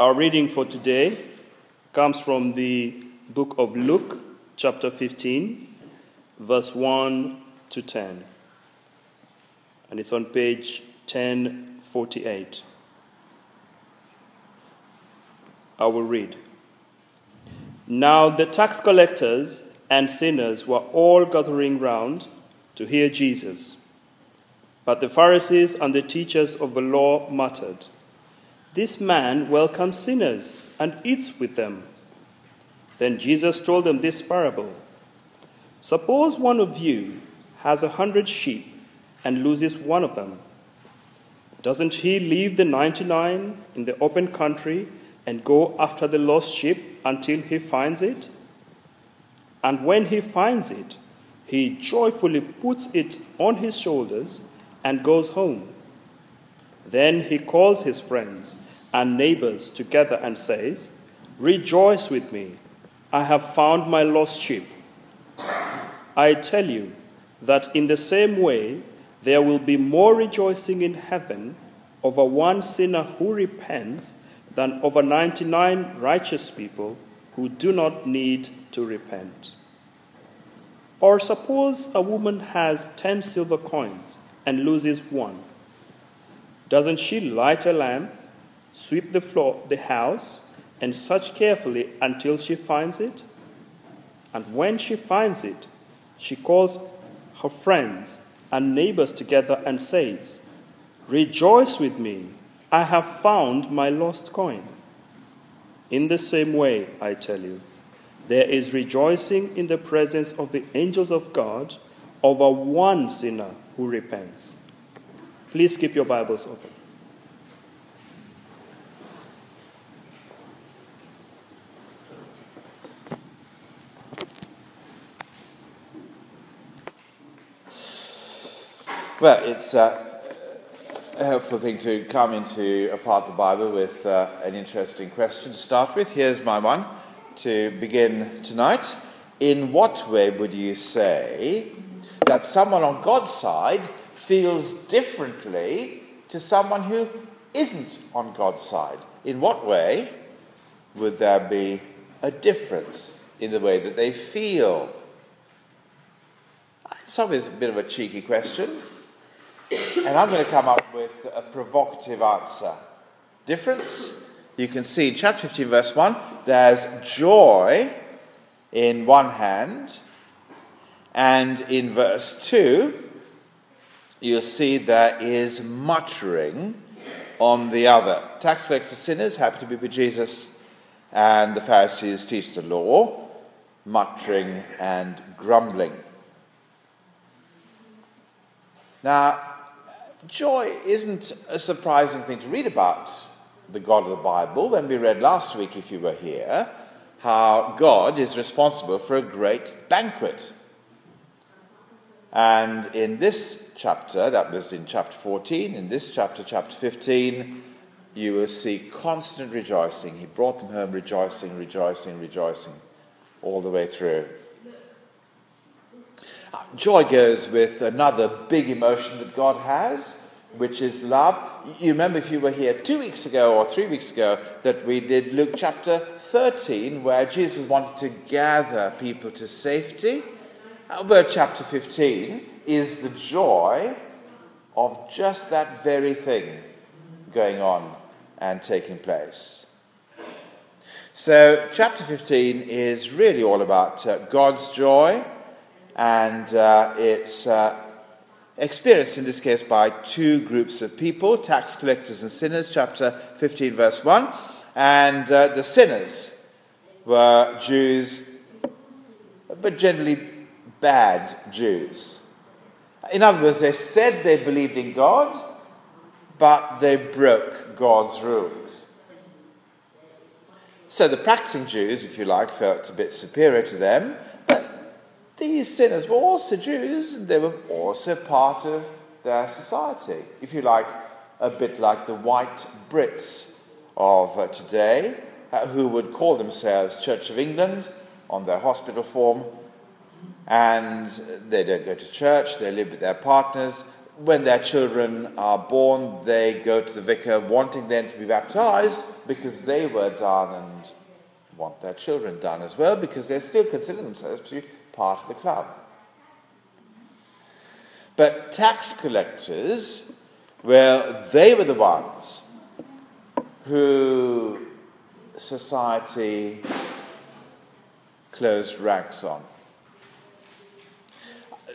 Our reading for today comes from the book of Luke, chapter 15, verse 1 to 10. And it's on page 1048. I will read. Now the tax collectors and sinners were all gathering round to hear Jesus. But the Pharisees and the teachers of the law muttered, This man welcomes sinners and eats with them. Then Jesus told them this parable Suppose one of you has a hundred sheep and loses one of them. Doesn't he leave the 99 in the open country and go after the lost sheep until he finds it? And when he finds it, he joyfully puts it on his shoulders and goes home. Then he calls his friends and neighbors together and says, Rejoice with me, I have found my lost sheep. I tell you that in the same way, there will be more rejoicing in heaven over one sinner who repents than over 99 righteous people who do not need to repent. Or suppose a woman has 10 silver coins and loses one. Doesn't she light a lamp, sweep the floor, the house, and search carefully until she finds it? And when she finds it, she calls her friends and neighbors together and says, Rejoice with me, I have found my lost coin. In the same way, I tell you, there is rejoicing in the presence of the angels of God over one sinner who repents. Please keep your Bibles open. Well, it's uh, a helpful thing to come into a part of the Bible with uh, an interesting question to start with. Here's my one to begin tonight. In what way would you say that someone on God's side feels differently to someone who isn't on God's side? In what way would there be a difference in the way that they feel? Some is a bit of a cheeky question, and I'm going to come up with a provocative answer. Difference? You can see in chapter 15, verse 1, there's joy in one hand, and in verse 2, you'll see there is muttering on the other. Tax collectors, sinners, happy to be with Jesus, and the Pharisees teach the law, muttering and grumbling. Now, joy isn't a surprising thing to read about the God of the Bible. When we read last week, if you were here, how God is responsible for a great banquet. And in this chapter, that was in chapter 14, in this chapter, chapter 15, you will see constant rejoicing. He brought them home rejoicing, rejoicing, rejoicing, all the way through. Joy goes with another big emotion that God has, which is love. You remember if you were here two weeks ago or three weeks ago that we did Luke chapter 13, where Jesus wanted to gather people to safety. But chapter 15 is the joy of just that very thing going on and taking place. So, chapter 15 is really all about uh, God's joy and uh, it's uh, experienced in this case by two groups of people tax collectors and sinners, chapter 15, verse 1. And uh, the sinners were Jews, but generally bad Jews. In other words, they said they believed in God, but they broke God's rules. So the practicing Jews, if you like, felt a bit superior to them these sinners were also Jews, and they were also part of their society. If you like, a bit like the white Brits of uh, today, uh, who would call themselves Church of England on their hospital form, and they don't go to church, they live with their partners. when their children are born, they go to the vicar wanting them to be baptized because they were done and want their children done as well because they still consider themselves to be part of the club. But tax collectors, well, they were the ones who society closed ranks on.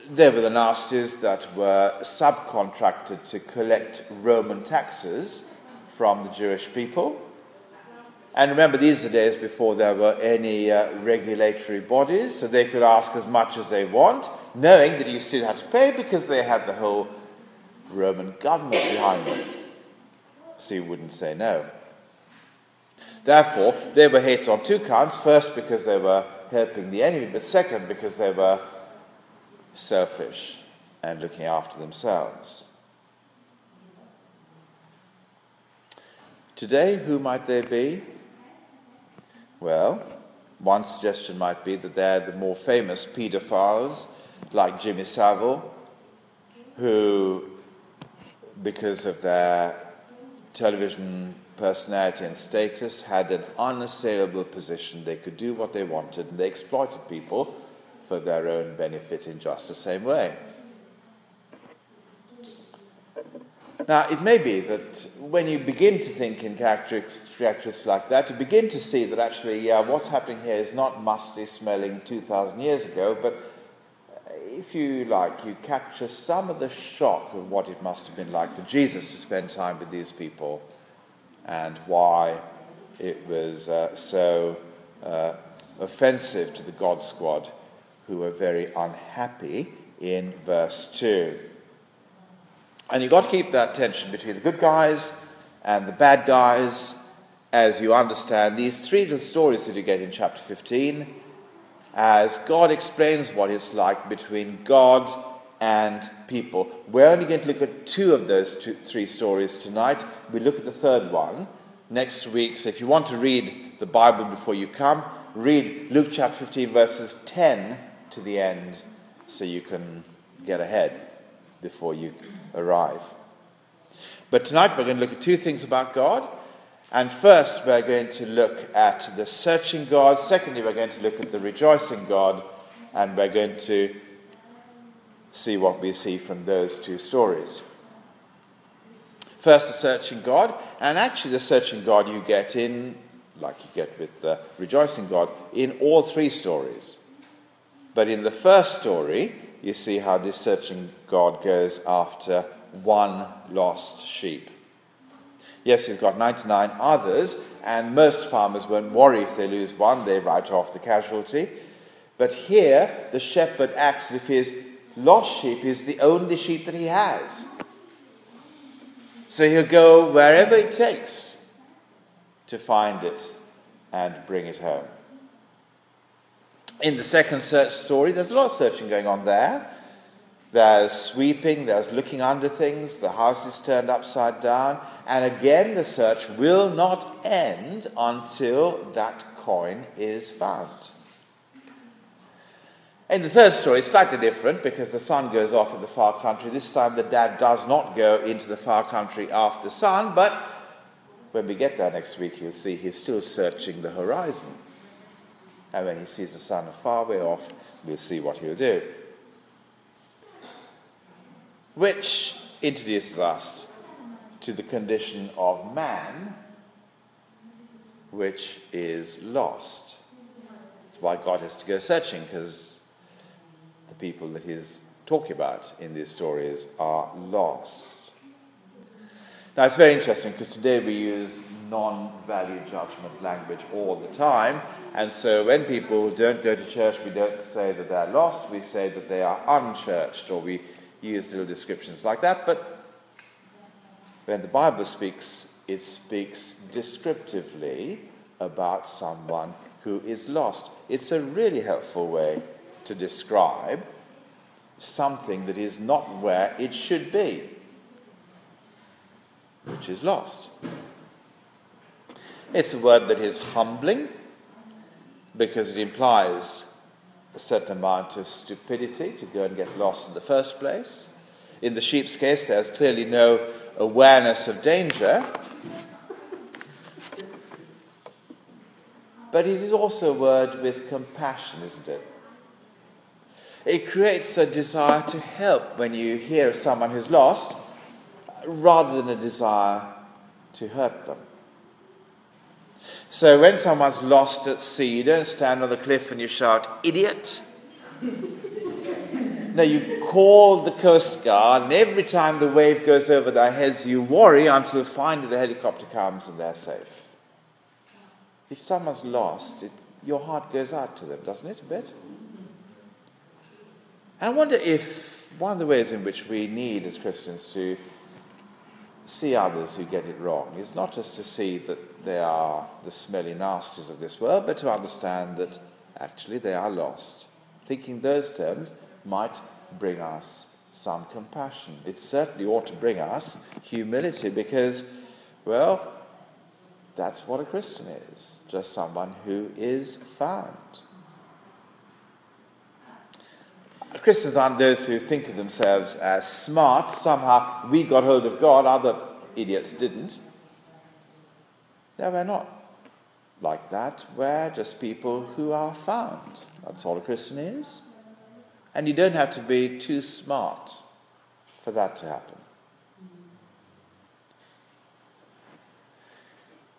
They were the nasties that were subcontracted to collect Roman taxes from the Jewish people. And remember, these are days before there were any uh, regulatory bodies, so they could ask as much as they want, knowing that you still had to pay because they had the whole Roman government behind them. So you wouldn't say no. Therefore, they were hated on two counts. First, because they were helping the enemy, but second, because they were selfish and looking after themselves. Today, who might they be? Well, one suggestion might be that they're the more famous paedophiles, like Jimmy Savile, who, because of their television personality and status, had an unassailable position. They could do what they wanted, and they exploited people for their own benefit in just the same way. Now, it may be that when you begin to think in characteristics like that, you begin to see that actually, yeah, what's happening here is not musty smelling 2,000 years ago, but if you like, you capture some of the shock of what it must have been like for Jesus to spend time with these people and why it was uh, so uh, offensive to the God squad who were very unhappy in verse 2. And you've got to keep that tension between the good guys and the bad guys as you understand these three little stories that you get in chapter 15 as God explains what it's like between God and people. We're only going to look at two of those two, three stories tonight. We look at the third one next week. So if you want to read the Bible before you come, read Luke chapter 15, verses 10 to the end, so you can get ahead before you arrive. But tonight we're going to look at two things about God. And first, we're going to look at the searching God. Secondly, we're going to look at the rejoicing God. And we're going to see what we see from those two stories. First, the searching God. And actually, the searching God you get in, like you get with the rejoicing God, in all three stories. But in the first story, you see how this searching God goes after one lost sheep. Yes, he's got 99 others, and most farmers won't worry if they lose one, they write off the casualty. But here, the shepherd acts as if his lost sheep is the only sheep that he has. So he'll go wherever it takes to find it and bring it home. In the second search story, there's a lot of searching going on there. There's sweeping, there's looking under things, the house is turned upside down, and again the search will not end until that coin is found. In the third story, it's slightly different because the son goes off in the far country. This time the dad does not go into the far country after son, but when we get there next week, you'll see he's still searching the horizon. And when he sees the son far way off, we'll see what he'll do. Which introduces us to the condition of man, which is lost. That's why God has to go searching, because the people that he's talking about in these stories are lost. Now, it's very interesting because today we use non value judgment language all the time. And so when people don't go to church, we don't say that they're lost, we say that they are unchurched, or we use little descriptions like that. But when the Bible speaks, it speaks descriptively about someone who is lost. It's a really helpful way to describe something that is not where it should be which is lost. It's a word that is humbling because it implies a certain amount of stupidity to go and get lost in the first place. In the sheep's case, there's clearly no awareness of danger. But it is also a word with compassion, isn't it? It creates a desire to help when you hear of someone who's lost, rather than a desire to hurt them. So when someone's lost at sea, you don't stand on the cliff and you shout, idiot. no, you call the Coast Guard, and every time the wave goes over their heads, you worry until finally the helicopter comes and they're safe. If someone's lost, it, your heart goes out to them, doesn't it, a bit? And I wonder if one of the ways in which we need as Christians to see others who get it wrong is not just to see that they are the smelly nasties of this world, but to understand that actually they are lost. Thinking those terms might bring us some compassion. It certainly ought to bring us humility because, well, that's what a Christian is just someone who is found. Christians aren't those who think of themselves as smart. Somehow we got hold of God, other idiots didn't. No, we're not like that. We're just people who are found. That's all a Christian is. And you don't have to be too smart for that to happen.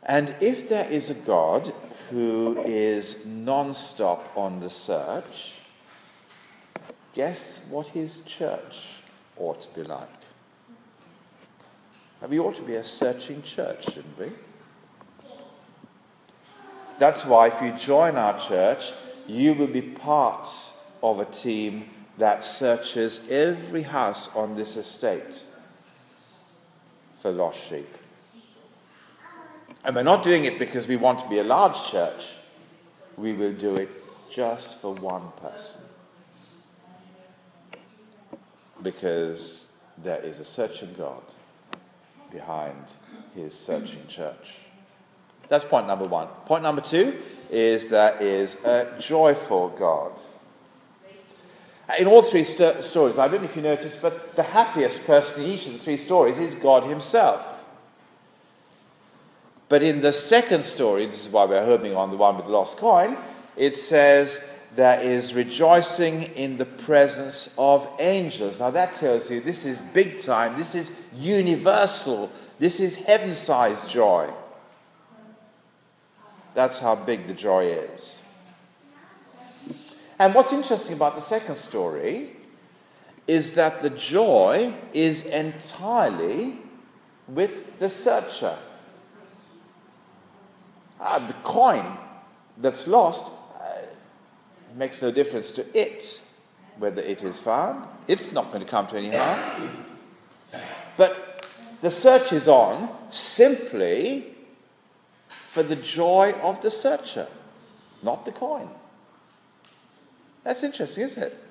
And if there is a God who is non stop on the search, guess what his church ought to be like? And we ought to be a searching church, shouldn't we? That's why if you join our church, you will be part of a team that searches every house on this estate for lost sheep. And we're not doing it because we want to be a large church. We will do it just for one person because there is a searching God behind his searching church. That's point number one. Point number two is there is a joyful God. In all three st- stories, I don't know if you noticed, but the happiest person in each of the three stories is God Himself. But in the second story, this is why we're homing on the one with the lost coin, it says there is rejoicing in the presence of angels. Now, that tells you this is big time, this is universal, this is heaven sized joy. That's how big the joy is. And what's interesting about the second story is that the joy is entirely with the searcher. Ah, the coin that's lost makes no difference to it whether it is found. It's not going to come to any harm. But the search is on simply for the joy of the searcher, not the coin. That's interesting, isn't it?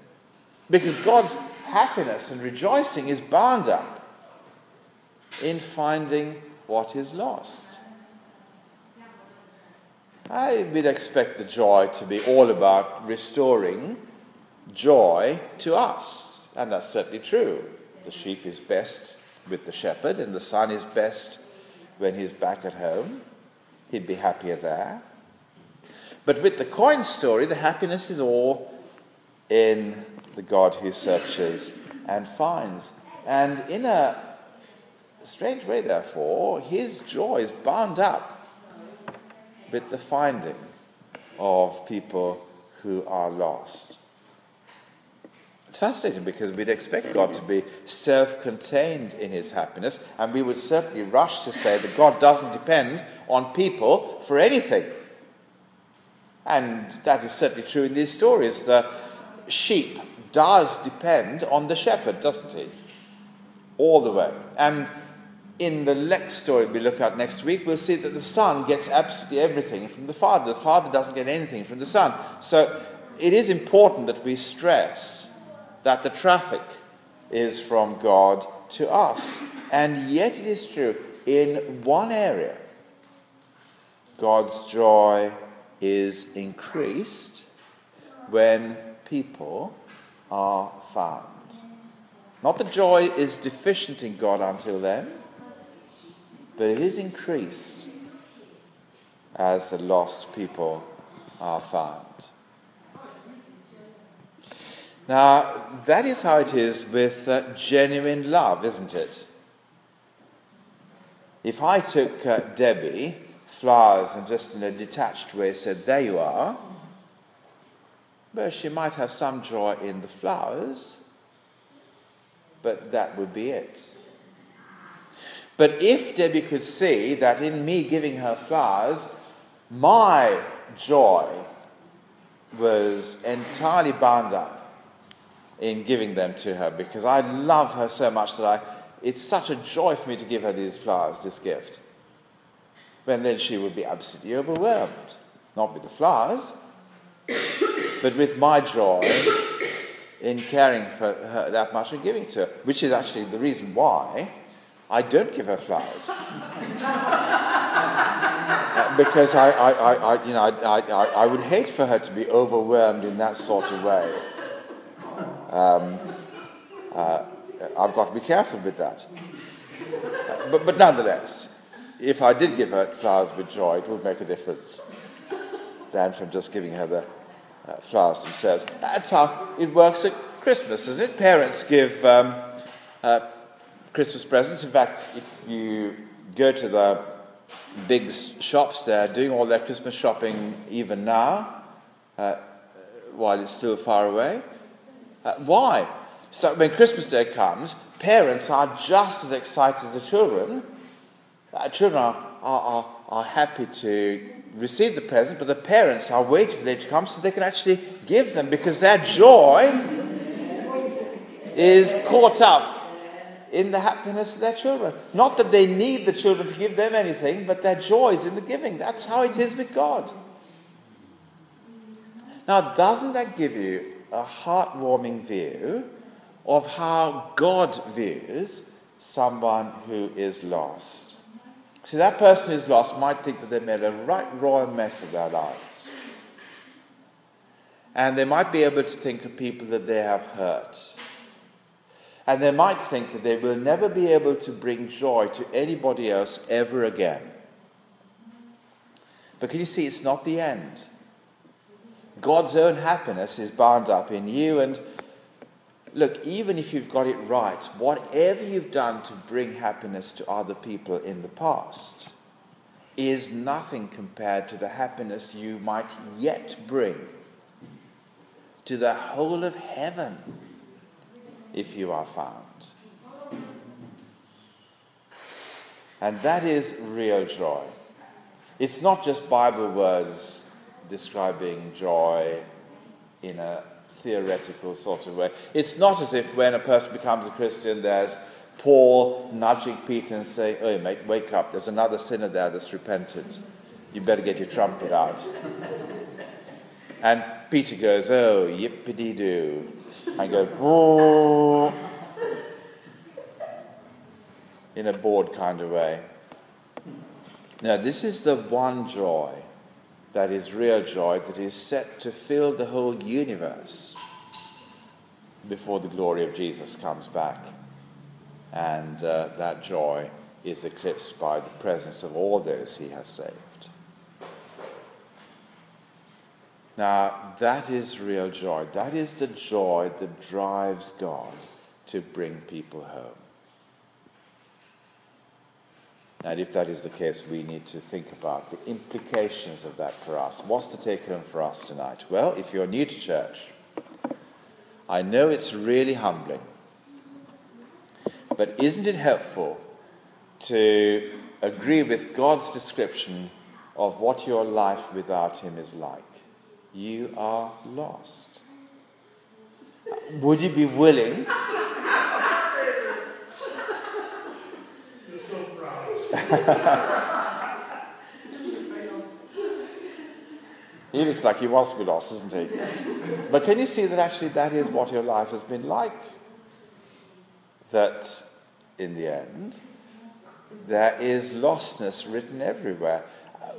Because God's happiness and rejoicing is bound up in finding what is lost. I would expect the joy to be all about restoring joy to us. And that's certainly true. The sheep is best with the shepherd, and the son is best when he's back at home. He'd be happier there. But with the coin story, the happiness is all in the God who searches and finds. And in a strange way, therefore, his joy is bound up with the finding of people who are lost. It's fascinating because we'd expect God to be self contained in his happiness, and we would certainly rush to say that God doesn't depend on people for anything. And that is certainly true in these stories. The sheep does depend on the shepherd, doesn't he? All the way. And in the next story we look at next week, we'll see that the son gets absolutely everything from the father. The father doesn't get anything from the son. So it is important that we stress that the traffic is from God to us. And yet it is true, in one area, God's joy is increased when people are found. Not that joy is deficient in God until then, but it is increased as the lost people are found. Now, that is how it is with uh, genuine love, isn't it? If I took uh, Debbie flowers and just in a detached way said, There you are, well, she might have some joy in the flowers, but that would be it. But if Debbie could see that in me giving her flowers, my joy was entirely bound up in giving them to her because I love her so much that I, it's such a joy for me to give her these flowers, this gift. And then she would be absolutely overwhelmed, not with the flowers, but with my joy in caring for her that much and giving to her, which is actually the reason why I don't give her flowers. uh, because I, I, I, you know, I, I, I would hate for her to be overwhelmed in that sort of way. Um, uh, I've got to be careful with that. But, but nonetheless, if I did give her flowers with joy, it would make a difference than from just giving her the uh, flowers themselves. That's how it works at Christmas, isn't it? Parents give um, uh, Christmas presents. In fact, if you go to the big shops, they're doing all their Christmas shopping even now, uh, while it's still far away. Uh, why? So when Christmas Day comes, parents are just as excited as the children. Uh, children are, are, are, are happy to receive the present, but the parents are waiting for them to come so they can actually give them because their joy is caught up in the happiness of their children. Not that they need the children to give them anything, but their joy is in the giving. That's how it is with God. Now, doesn't that give you a heartwarming view of how God views someone who is lost. See, that person who's lost might think that they made a right royal mess of their lives. And they might be able to think of people that they have hurt. And they might think that they will never be able to bring joy to anybody else ever again. But can you see, it's not the end. God's own happiness is bound up in you. And look, even if you've got it right, whatever you've done to bring happiness to other people in the past is nothing compared to the happiness you might yet bring to the whole of heaven if you are found. And that is real joy. It's not just Bible words describing joy in a theoretical sort of way. It's not as if when a person becomes a Christian, there's Paul nudging Peter and saying, Oh, mate, wake up. There's another sinner there that's repentant. You better get your trumpet out. And Peter goes, Oh, yippity doo. I go, in a bored kind of way. Now, this is the one joy that is real joy that is set to fill the whole universe before the glory of Jesus comes back. And uh, that joy is eclipsed by the presence of all those he has saved. Now, that is real joy. That is the joy that drives God to bring people home. And if that is the case, we need to think about the implications of that for us. What's the take home for us tonight? Well, if you're new to church, I know it's really humbling. But isn't it helpful to agree with God's description of what your life without Him is like? You are lost. Would you be willing he looks like he wants to be lost, doesn't he? But can you see that actually that is what your life has been like? That in the end, there is lostness written everywhere.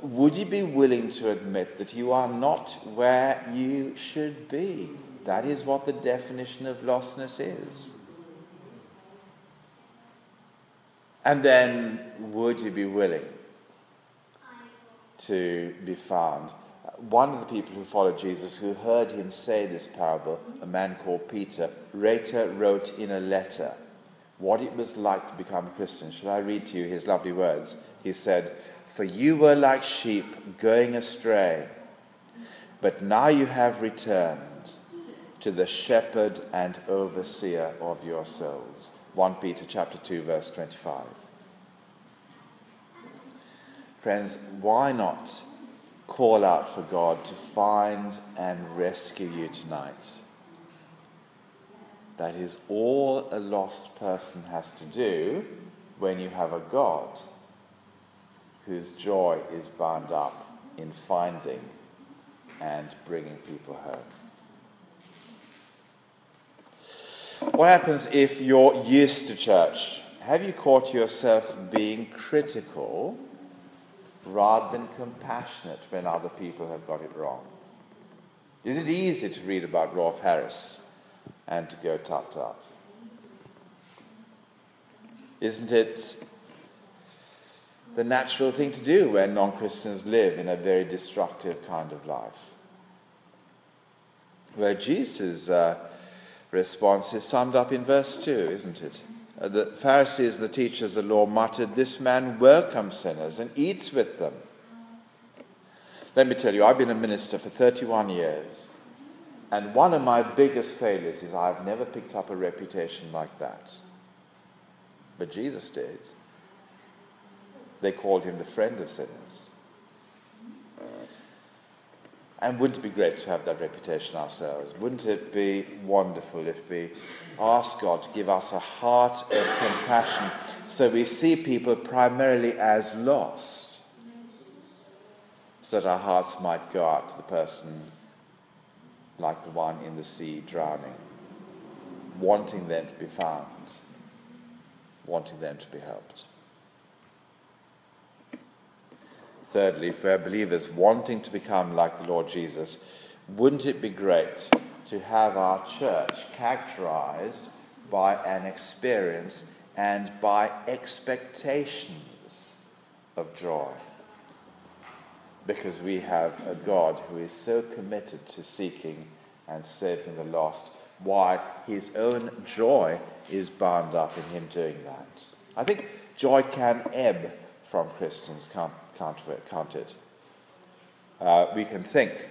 Would you be willing to admit that you are not where you should be? That is what the definition of lostness is. And then, would you be willing to be found? One of the people who followed Jesus, who heard him say this parable, a man called Peter, later wrote in a letter what it was like to become a Christian. Shall I read to you his lovely words? He said, For you were like sheep going astray, but now you have returned to the shepherd and overseer of your souls. 1 Peter chapter 2 verse 25. Friends, why not call out for God to find and rescue you tonight? That is all a lost person has to do when you have a God whose joy is bound up in finding and bringing people home. What happens if you're used to church? Have you caught yourself being critical rather than compassionate when other people have got it wrong? Is it easy to read about Rolf Harris and to go tut tut? Isn't it the natural thing to do when non Christians live in a very destructive kind of life? Where Jesus. Uh, response is summed up in verse 2, isn't it? Uh, the Pharisees, the teachers of the law, muttered, This man welcomes sinners and eats with them. Let me tell you, I've been a minister for 31 years, and one of my biggest failures is I've never picked up a reputation like that. But Jesus did. They called him the friend of sinners. And wouldn't it be great to have that reputation ourselves? Wouldn't it be wonderful if we ask God to give us a heart of compassion so we see people primarily as lost, so that our hearts might go out to the person like the one in the sea drowning, wanting them to be found, wanting them to be helped. Thirdly, if we're believers wanting to become like the Lord Jesus, wouldn't it be great to have our church characterized by an experience and by expectations of joy? Because we have a God who is so committed to seeking and saving the lost, why his own joy is bound up in him doing that. I think joy can ebb from Christians, can't can't, it? Uh, we can think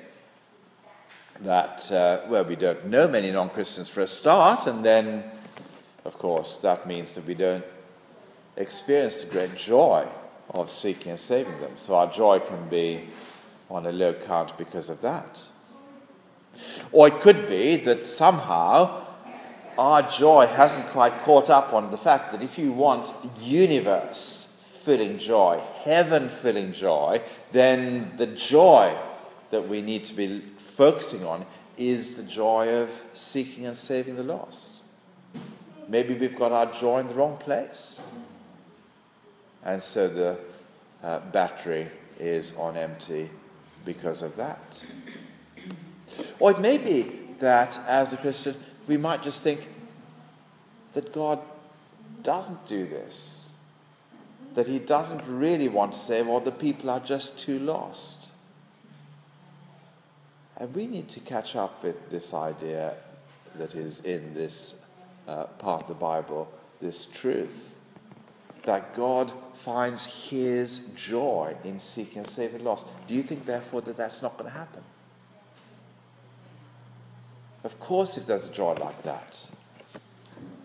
that, uh, well, we don't know many non Christians for a start, and then, of course, that means that we don't experience the great joy of seeking and saving them. So our joy can be on a low count because of that. Or it could be that somehow our joy hasn't quite caught up on the fact that if you want universe filling joy, heaven filling joy, then the joy that we need to be focusing on is the joy of seeking and saving the lost. Maybe we've got our joy in the wrong place. And so the uh, battery is on empty because of that. Or it may be that as a Christian, we might just think that God doesn't do this that he doesn't really want to save, or the people are just too lost. And we need to catch up with this idea that is in this uh, part of the Bible, this truth that God finds his joy in seeking and saving lost. Do you think, therefore, that that's not going to happen? Of course, if there's a joy like that,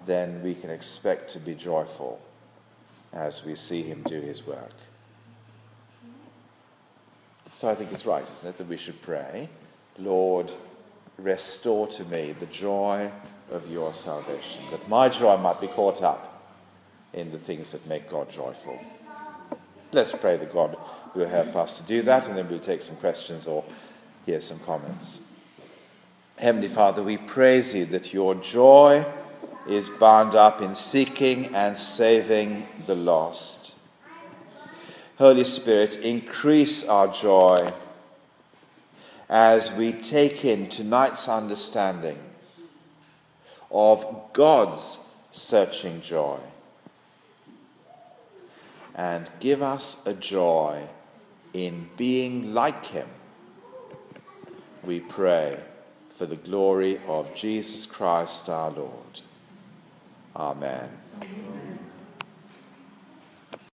then we can expect to be joyful as we see him do his work. So I think it's right, isn't it, that we should pray, Lord, restore to me the joy of your salvation, that my joy might be caught up in the things that make God joyful. Let's pray that God will help us to do that, and then we'll take some questions or hear some comments. Heavenly Father, we praise you that your joy is bound up in seeking and saving the lost. Holy Spirit, increase our joy as we take in tonight's understanding of God's searching joy. and give us a joy in being like him. We pray for the glory of Jesus Christ our Lord. Amen.